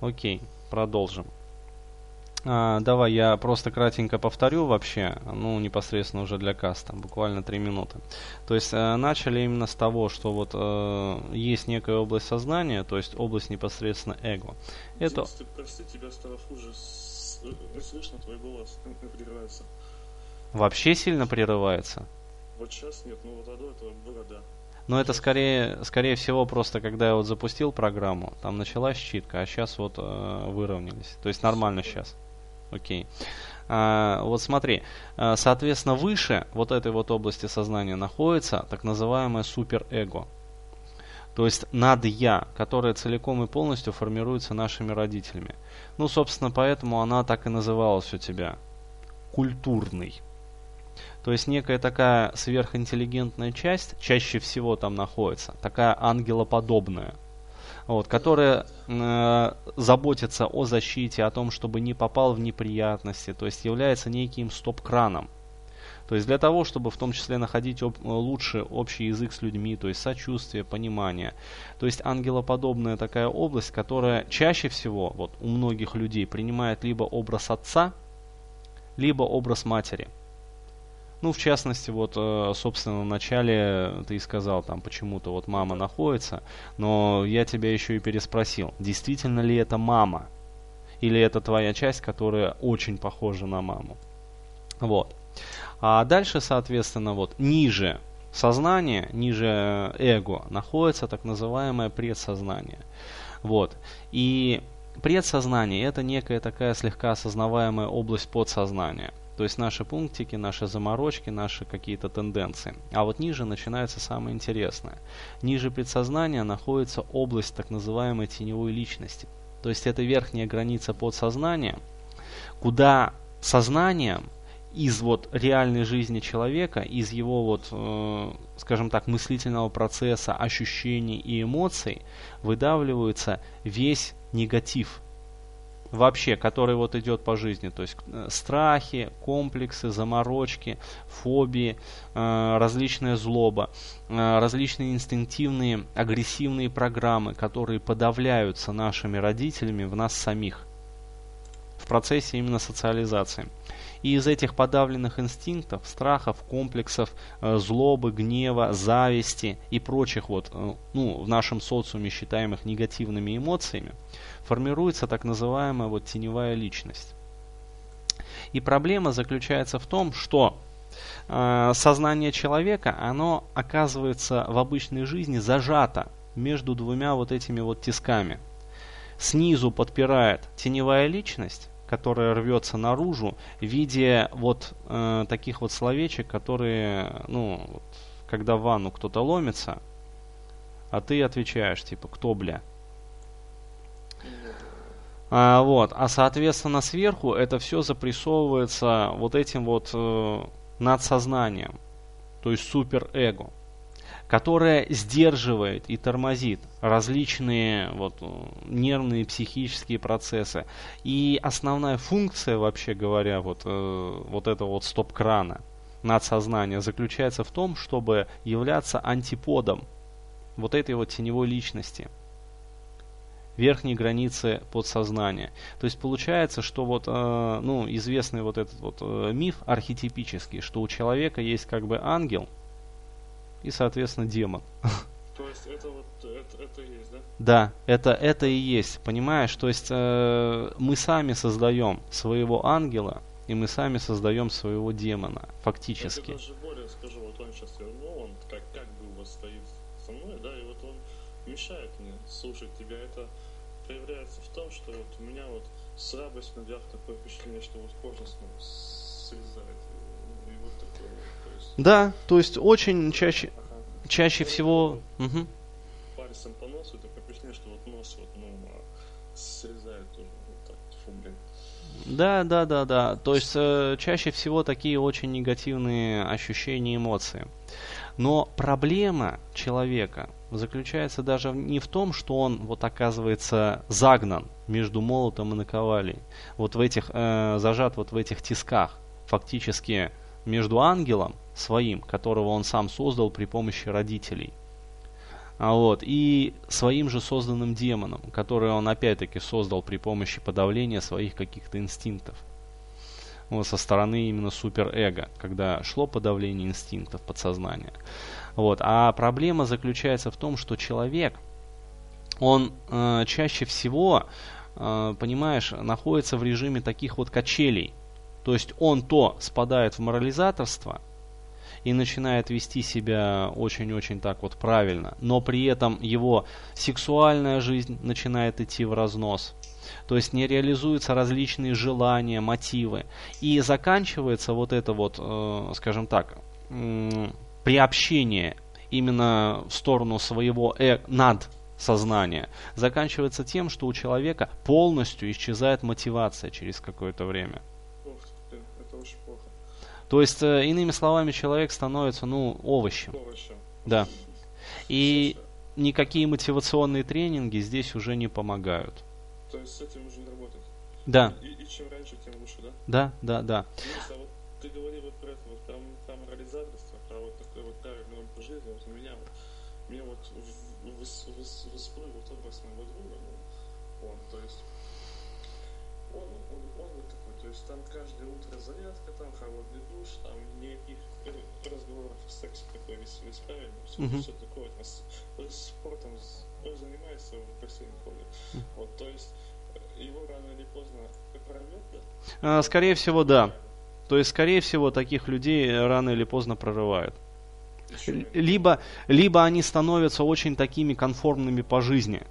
Окей, продолжим. А, давай я просто кратенько повторю вообще, ну непосредственно уже для каста, буквально три минуты. То есть э, начали именно с того, что вот э, есть некая область сознания, то есть область непосредственно эго. Это... Ты, прости, тебя стало хуже. Э, слышно твой голос, прерывается. Вообще сильно прерывается? Вот сейчас нет, ну вот до этого было, да. Но это скорее, скорее всего просто, когда я вот запустил программу, там началась читка, а сейчас вот э, выровнялись. То есть нормально сейчас. Окей. А, вот смотри, а, соответственно, выше вот этой вот области сознания находится так называемое суперэго. То есть над я, которое целиком и полностью формируется нашими родителями. Ну, собственно, поэтому она так и называлась у тебя. Культурный. То есть некая такая сверхинтеллигентная часть чаще всего там находится, такая ангелоподобная – вот, которая э, заботится о защите, о том, чтобы не попал в неприятности, то есть является неким стоп-краном. То есть для того, чтобы в том числе находить об, лучше общий язык с людьми, то есть сочувствие, понимание. То есть ангелоподобная такая область, которая чаще всего вот, у многих людей принимает либо образ отца, либо образ матери. Ну, в частности, вот, э, собственно, в начале ты сказал, там почему-то вот мама находится, но я тебя еще и переспросил, действительно ли это мама? Или это твоя часть, которая очень похожа на маму? Вот. А дальше, соответственно, вот ниже сознания, ниже эго находится так называемое предсознание. Вот. И предсознание это некая такая слегка осознаваемая область подсознания. То есть наши пунктики, наши заморочки, наши какие-то тенденции. А вот ниже начинается самое интересное. Ниже предсознания находится область так называемой теневой личности. То есть это верхняя граница подсознания, куда сознанием из вот реальной жизни человека, из его вот, э, скажем так, мыслительного процесса, ощущений и эмоций выдавливается весь негатив, вообще, который вот идет по жизни, то есть э, страхи, комплексы, заморочки, фобии, э, различная злоба, э, различные инстинктивные, агрессивные программы, которые подавляются нашими родителями в нас самих в процессе именно социализации. И из этих подавленных инстинктов, страхов, комплексов, злобы, гнева, зависти и прочих вот, ну, в нашем социуме считаемых негативными эмоциями, формируется так называемая вот теневая личность. И проблема заключается в том, что э, сознание человека, оно оказывается в обычной жизни зажато между двумя вот этими вот тисками. Снизу подпирает теневая личность, которая рвется наружу в виде вот э, таких вот словечек, которые, ну, вот, когда в ванну кто-то ломится, а ты отвечаешь, типа, кто, бля? А, вот, а соответственно сверху это все запрессовывается вот этим вот э, надсознанием, то есть суперэго, которое сдерживает и тормозит различные вот, нервные психические процессы. И основная функция, вообще говоря, вот, э, вот этого вот стоп-крана надсознания заключается в том, чтобы являться антиподом вот этой вот теневой личности – верхней границы подсознания. То есть получается, что вот, э, ну, известный вот этот вот э, миф архетипический, что у человека есть как бы ангел и, соответственно, демон. То есть это вот это, это и есть, да? Да, это это и есть, понимаешь? То есть э, мы сами создаем своего ангела и мы сами создаем своего демона, фактически. Я даже более скажу, вот он сейчас вернул, он как как бы вас стоит со мной, да, и вот он мешает мне слушать тебя. Это проявляется в том, что вот у меня вот слабость наверх такое впечатление, что вот кожа снова слезает. И, и вот такое вот, то есть... Да, то есть очень чаще, чаще всего... Угу. Пальцем по носу, такое впечатление, что вот нос вот, ну, а, срезает тоже. Вот так, фу, блин. Да, да, да, да. То есть э, чаще всего такие очень негативные ощущения, эмоции. Но проблема человека заключается даже не в том, что он вот оказывается загнан между молотом и наковалей, вот в этих, э, зажат вот в этих тисках, фактически между ангелом своим, которого он сам создал при помощи родителей, А вот, и своим же созданным демоном, который он опять-таки создал при помощи подавления своих каких-то инстинктов. Вот, со стороны именно суперэго, когда шло подавление инстинктов подсознания. Вот. А проблема заключается в том, что человек, он э, чаще всего, э, понимаешь, находится в режиме таких вот качелей. То есть он то спадает в морализаторство, и начинает вести себя очень-очень так вот правильно, но при этом его сексуальная жизнь начинает идти в разнос. То есть не реализуются различные желания, мотивы. И заканчивается вот это вот, э, скажем так, э, приобщение именно в сторону своего э, над сознания заканчивается тем, что у человека полностью исчезает мотивация через какое-то время. То есть, э, иными словами, человек становится, ну, овощем. Овощем. Да. И никакие мотивационные тренинги здесь уже не помогают. То есть с этим уже не работать? Да. И, и чем раньше, тем лучше, да? Да, да, да. Денис, а вот ты говорил вот про это, вот про, про морализаторство, про вот такой вот правильный образ жизни, вот у меня вот, мне вот всплыл вот образ моего друга, ну, он, то есть, он, он, он вот такой, то есть там каждое утро зарядка, там холодный душ, там никаких разговоров о сексе такой весь, весь правильно, все, uh-huh. все такое, там, спортом он занимается, в бассейн ходит. Uh-huh. Вот, то есть его рано или поздно прорвет, да? А, скорее всего, да. То есть, скорее всего, таких людей рано или поздно прорывают. Либо, либо они становятся очень такими конформными по жизни.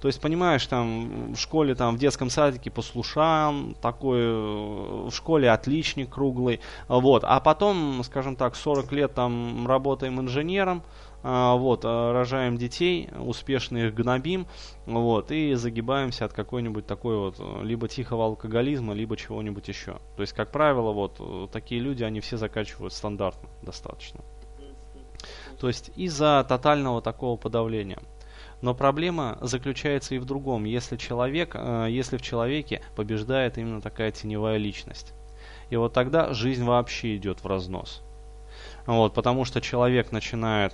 То есть, понимаешь, там в школе, там в детском садике послушан, такой в школе отличник круглый, вот. А потом, скажем так, 40 лет там работаем инженером, а, вот, а, рожаем детей, успешно их гнобим, вот, и загибаемся от какой-нибудь такой вот, либо тихого алкоголизма, либо чего-нибудь еще. То есть, как правило, вот, такие люди, они все заканчивают стандартно достаточно. То есть, из-за тотального такого подавления. Но проблема заключается и в другом, если человек, э, если в человеке побеждает именно такая теневая личность. И вот тогда жизнь вообще идет в разнос. Вот, потому что человек начинает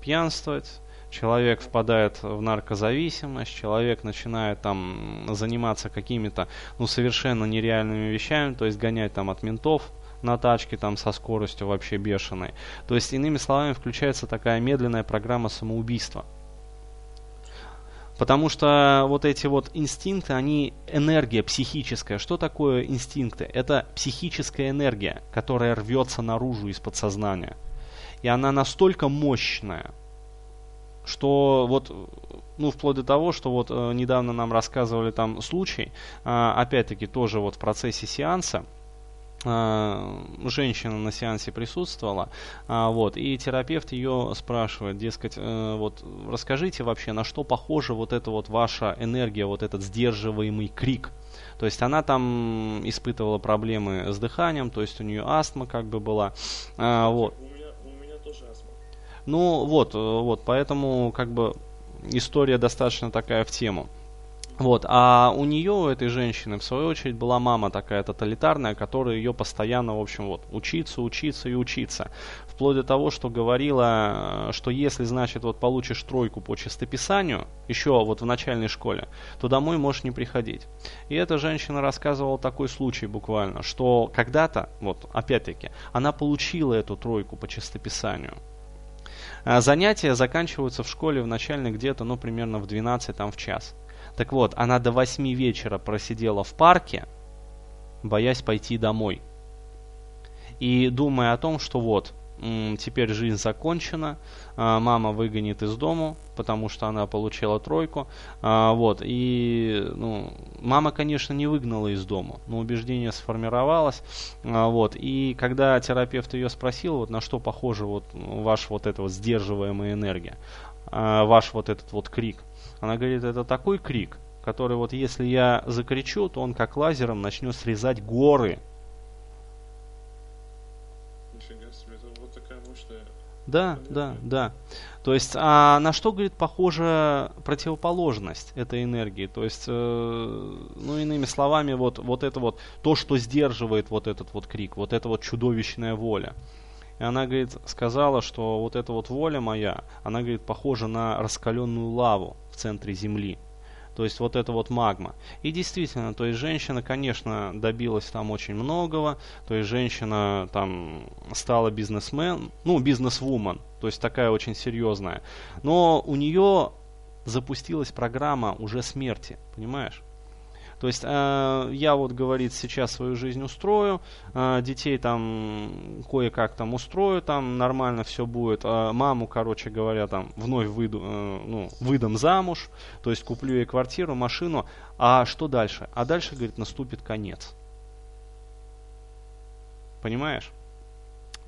пьянствовать, человек впадает в наркозависимость, человек начинает там заниматься какими-то ну совершенно нереальными вещами, то есть гонять там от ментов на тачке там со скоростью вообще бешеной. То есть иными словами включается такая медленная программа самоубийства. Потому что вот эти вот инстинкты, они энергия психическая. Что такое инстинкты? Это психическая энергия, которая рвется наружу из подсознания. И она настолько мощная, что вот, ну, вплоть до того, что вот э, недавно нам рассказывали там случай, э, опять-таки тоже вот в процессе сеанса, женщина на сеансе присутствовала, а, вот, и терапевт ее спрашивает, дескать, э, вот, расскажите вообще, на что похожа вот эта вот ваша энергия, вот этот сдерживаемый крик. То есть она там испытывала проблемы с дыханием, то есть у нее астма как бы была, а, вот. У меня, у меня тоже астма. Ну вот, э, вот, поэтому как бы история достаточно такая в тему. Вот, а у нее, у этой женщины, в свою очередь, была мама такая тоталитарная, которая ее постоянно, в общем, вот, учиться, учиться и учиться. Вплоть до того, что говорила, что если, значит, вот получишь тройку по чистописанию, еще вот в начальной школе, то домой можешь не приходить. И эта женщина рассказывала такой случай буквально, что когда-то, вот, опять-таки, она получила эту тройку по чистописанию. А занятия заканчиваются в школе в начальной где-то, ну, примерно в 12, там, в час. Так вот, она до 8 вечера просидела в парке, боясь пойти домой. И думая о том, что вот, теперь жизнь закончена, а, мама выгонит из дому, потому что она получила тройку, а, вот, и, ну, мама, конечно, не выгнала из дома, но убеждение сформировалось, а, вот, и когда терапевт ее спросил, вот, на что похожа вот ваша вот эта вот сдерживаемая энергия, ваш вот этот вот крик, она говорит, это такой крик, который вот если я закричу, то он как лазером начнет срезать горы. Нифига себе, это вот такая мощная... Да, да, да. То есть, а на что, говорит, похожа противоположность этой энергии? То есть, э, ну, иными словами, вот, вот это вот, то, что сдерживает вот этот вот крик, вот эта вот чудовищная воля. И она, говорит, сказала, что вот эта вот воля моя, она, говорит, похожа на раскаленную лаву в центре Земли. То есть вот это вот магма. И действительно, то есть женщина, конечно, добилась там очень многого. То есть женщина там стала бизнесмен, ну, бизнесвумен, то есть такая очень серьезная. Но у нее запустилась программа уже смерти, понимаешь? То есть э, я вот, говорит, сейчас свою жизнь устрою, э, детей там кое-как там устрою, там нормально все будет, э, маму, короче говоря, там вновь выйду, э, ну, выдам замуж, то есть куплю ей квартиру, машину, а что дальше? А дальше, говорит, наступит конец. Понимаешь?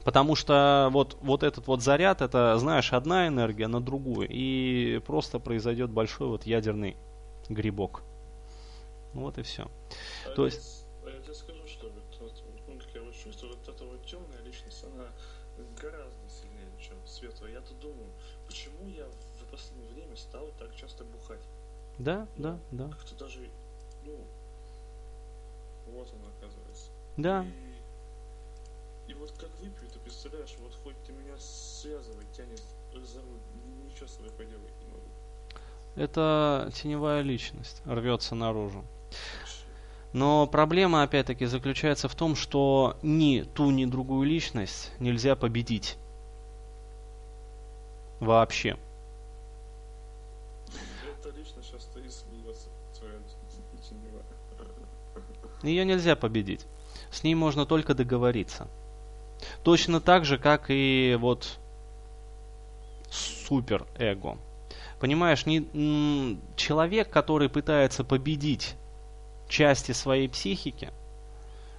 Потому что вот, вот этот вот заряд, это, знаешь, одна энергия на другую, и просто произойдет большой вот ядерный грибок. Ну вот и все. А То есть... А я тебе скажу, что вот, ну, как я вот чувствую, вот эта вот темная личность, она гораздо сильнее, чем светлая. Я-то думаю, почему я в последнее время стал так часто бухать? Да, да, да. Как-то даже, ну, вот он оказывается. Да. И, и вот как выпью, ты представляешь, вот хоть ты меня связывай, тянет за руль, ничего с тобой поделать не могу. Это теневая личность, рвется наружу. Но проблема, опять-таки, заключается в том, что ни ту, ни другую личность нельзя победить. Вообще. Ее нельзя победить. С ней можно только договориться. Точно так же, как и вот супер эго. Понимаешь, не, человек, который пытается победить части своей психики,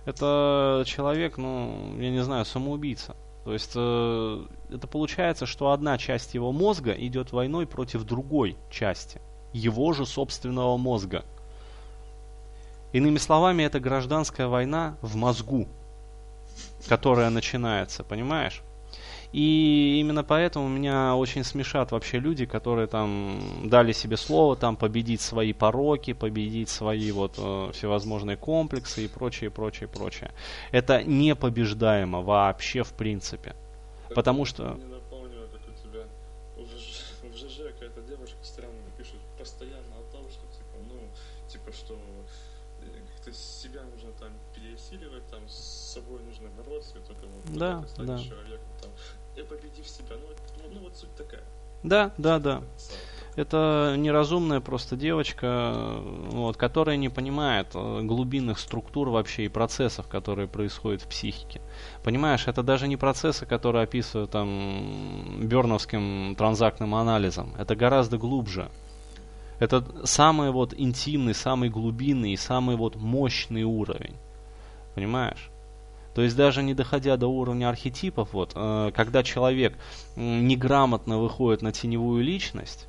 это человек, ну, я не знаю, самоубийца. То есть э, это получается, что одна часть его мозга идет войной против другой части, его же собственного мозга. Иными словами, это гражданская война в мозгу, которая начинается, понимаешь? И именно поэтому меня очень смешат вообще люди, которые там дали себе слово там победить свои пороки, победить свои вот э, всевозможные комплексы и прочее, прочее, прочее. Это непобеждаемо вообще в принципе. Потому что... Мне напомнило, как у тебя в ЖЖ, какая-то девушка странно пишет постоянно о том, что типа, ну, типа, что э, как-то себя нужно там пересиливать, там с собой нужно бороться, и только вот Да, да. человеком, Да, да, да. Это неразумная просто девочка, вот, которая не понимает э, глубинных структур вообще и процессов, которые происходят в психике. Понимаешь, это даже не процессы, которые описывают там берновским транзактным анализом. Это гораздо глубже. Это самый вот интимный, самый глубинный и самый вот мощный уровень. Понимаешь? То есть даже не доходя до уровня архетипов, вот, э, когда человек неграмотно выходит на теневую личность,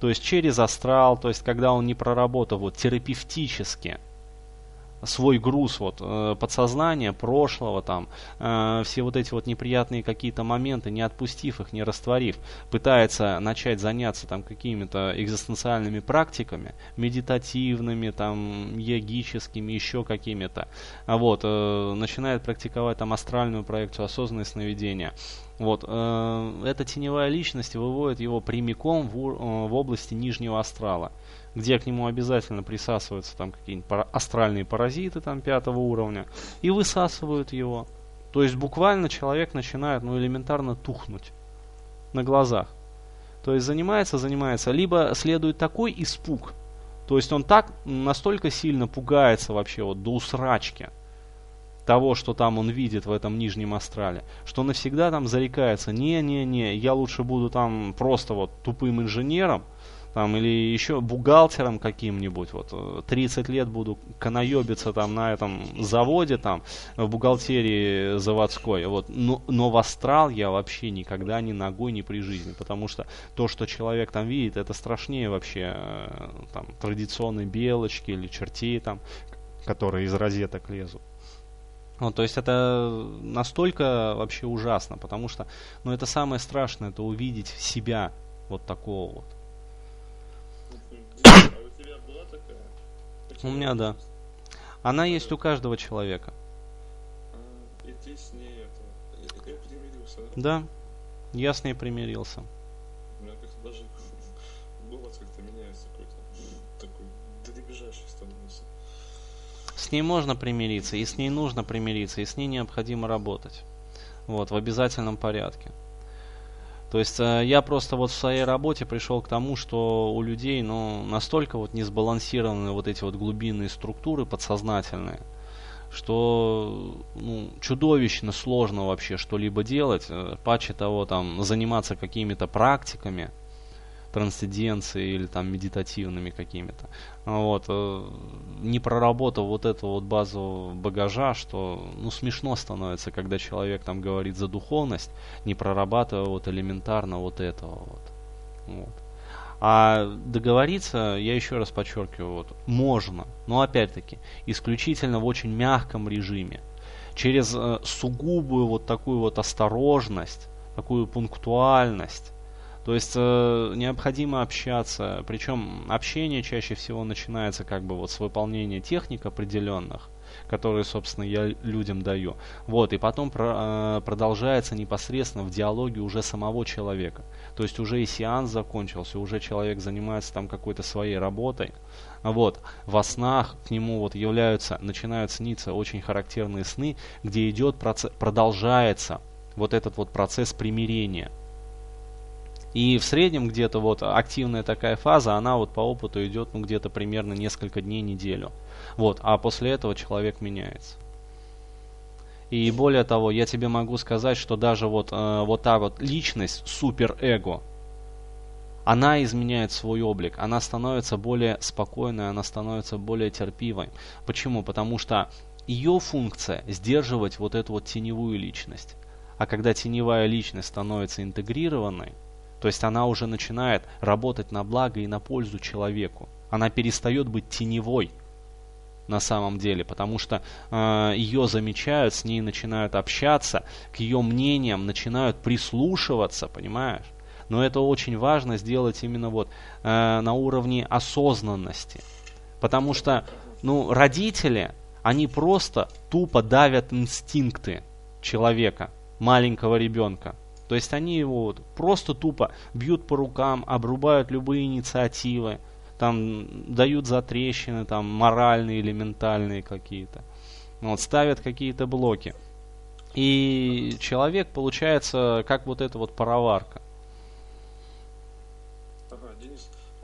то есть через астрал, то есть когда он не проработал вот терапевтически свой груз вот э, подсознания, прошлого там, э, все вот эти вот неприятные какие-то моменты, не отпустив их, не растворив, пытается начать заняться там какими-то экзистенциальными практиками, медитативными, там, йогическими, еще какими-то, а вот, э, начинает практиковать там астральную проекцию, осознанное сновидение, вот, э, эта теневая личность выводит его прямиком в, э, в области нижнего астрала, где к нему обязательно присасываются там какие-нибудь астральные паразиты там пятого уровня и высасывают его. То есть буквально человек начинает, ну, элементарно тухнуть на глазах. То есть занимается, занимается, либо следует такой испуг, то есть он так настолько сильно пугается вообще вот до усрачки, того, что там он видит в этом нижнем астрале, что навсегда там зарекается, не-не-не, я лучше буду там просто вот тупым инженером, там, или еще бухгалтером каким-нибудь, вот, э, 30 лет буду канаебиться там на этом заводе, там, в бухгалтерии заводской, вот, но, но в астрал я вообще никогда ни ногой, ни при жизни, потому что то, что человек там видит, это страшнее вообще, э, там, традиционной белочки или чертей там, которые из розеток лезут. Вот, то есть это настолько вообще ужасно, потому что, ну, это самое страшное, это увидеть себя вот такого вот. А у тебя была такая? У меня, да. Она есть у каждого человека. А, И ты с ней это... Я примирился, да? Да, я с ней примирился. У меня как-то даже голос как-то меняется какой-то. Такой дребезжащий становится. С ней можно примириться, и с ней нужно примириться, и с ней необходимо работать. Вот, в обязательном порядке. То есть э, я просто вот в своей работе пришел к тому, что у людей ну, настолько вот не сбалансированы вот эти вот глубинные структуры подсознательные, что ну, чудовищно сложно вообще что-либо делать, э, паче того там заниматься какими-то практиками, трансценденции или там медитативными какими-то. Вот. Не проработав вот этого вот базового багажа, что ну смешно становится, когда человек там говорит за духовность, не прорабатывая вот элементарно вот этого вот. вот. А договориться, я еще раз подчеркиваю, вот, можно, но опять-таки исключительно в очень мягком режиме, через э, сугубую вот такую вот осторожность, такую пунктуальность, то есть э, необходимо общаться, причем общение чаще всего начинается как бы вот с выполнения техник определенных, которые, собственно, я людям даю. Вот, и потом про, э, продолжается непосредственно в диалоге уже самого человека. То есть уже и сеанс закончился, уже человек занимается там какой-то своей работой. Вот, во снах к нему вот являются, начинают сниться очень характерные сны, где идет процесс, продолжается вот этот вот процесс примирения. И в среднем где-то вот активная такая фаза, она вот по опыту идет ну где-то примерно несколько дней, неделю. Вот, а после этого человек меняется. И более того, я тебе могу сказать, что даже вот, э, вот та вот личность, суперэго, она изменяет свой облик, она становится более спокойной, она становится более терпивой. Почему? Потому что ее функция сдерживать вот эту вот теневую личность. А когда теневая личность становится интегрированной, то есть она уже начинает работать на благо и на пользу человеку. Она перестает быть теневой на самом деле, потому что э, ее замечают, с ней начинают общаться, к ее мнениям начинают прислушиваться, понимаешь? Но это очень важно сделать именно вот э, на уровне осознанности. Потому что, ну, родители, они просто тупо давят инстинкты человека, маленького ребенка. То есть они его просто тупо бьют по рукам, обрубают любые инициативы, там дают затрещины, там моральные или ментальные какие-то. Вот, ставят какие-то блоки. И человек получается как вот эта вот пароварка. Ага, Денис,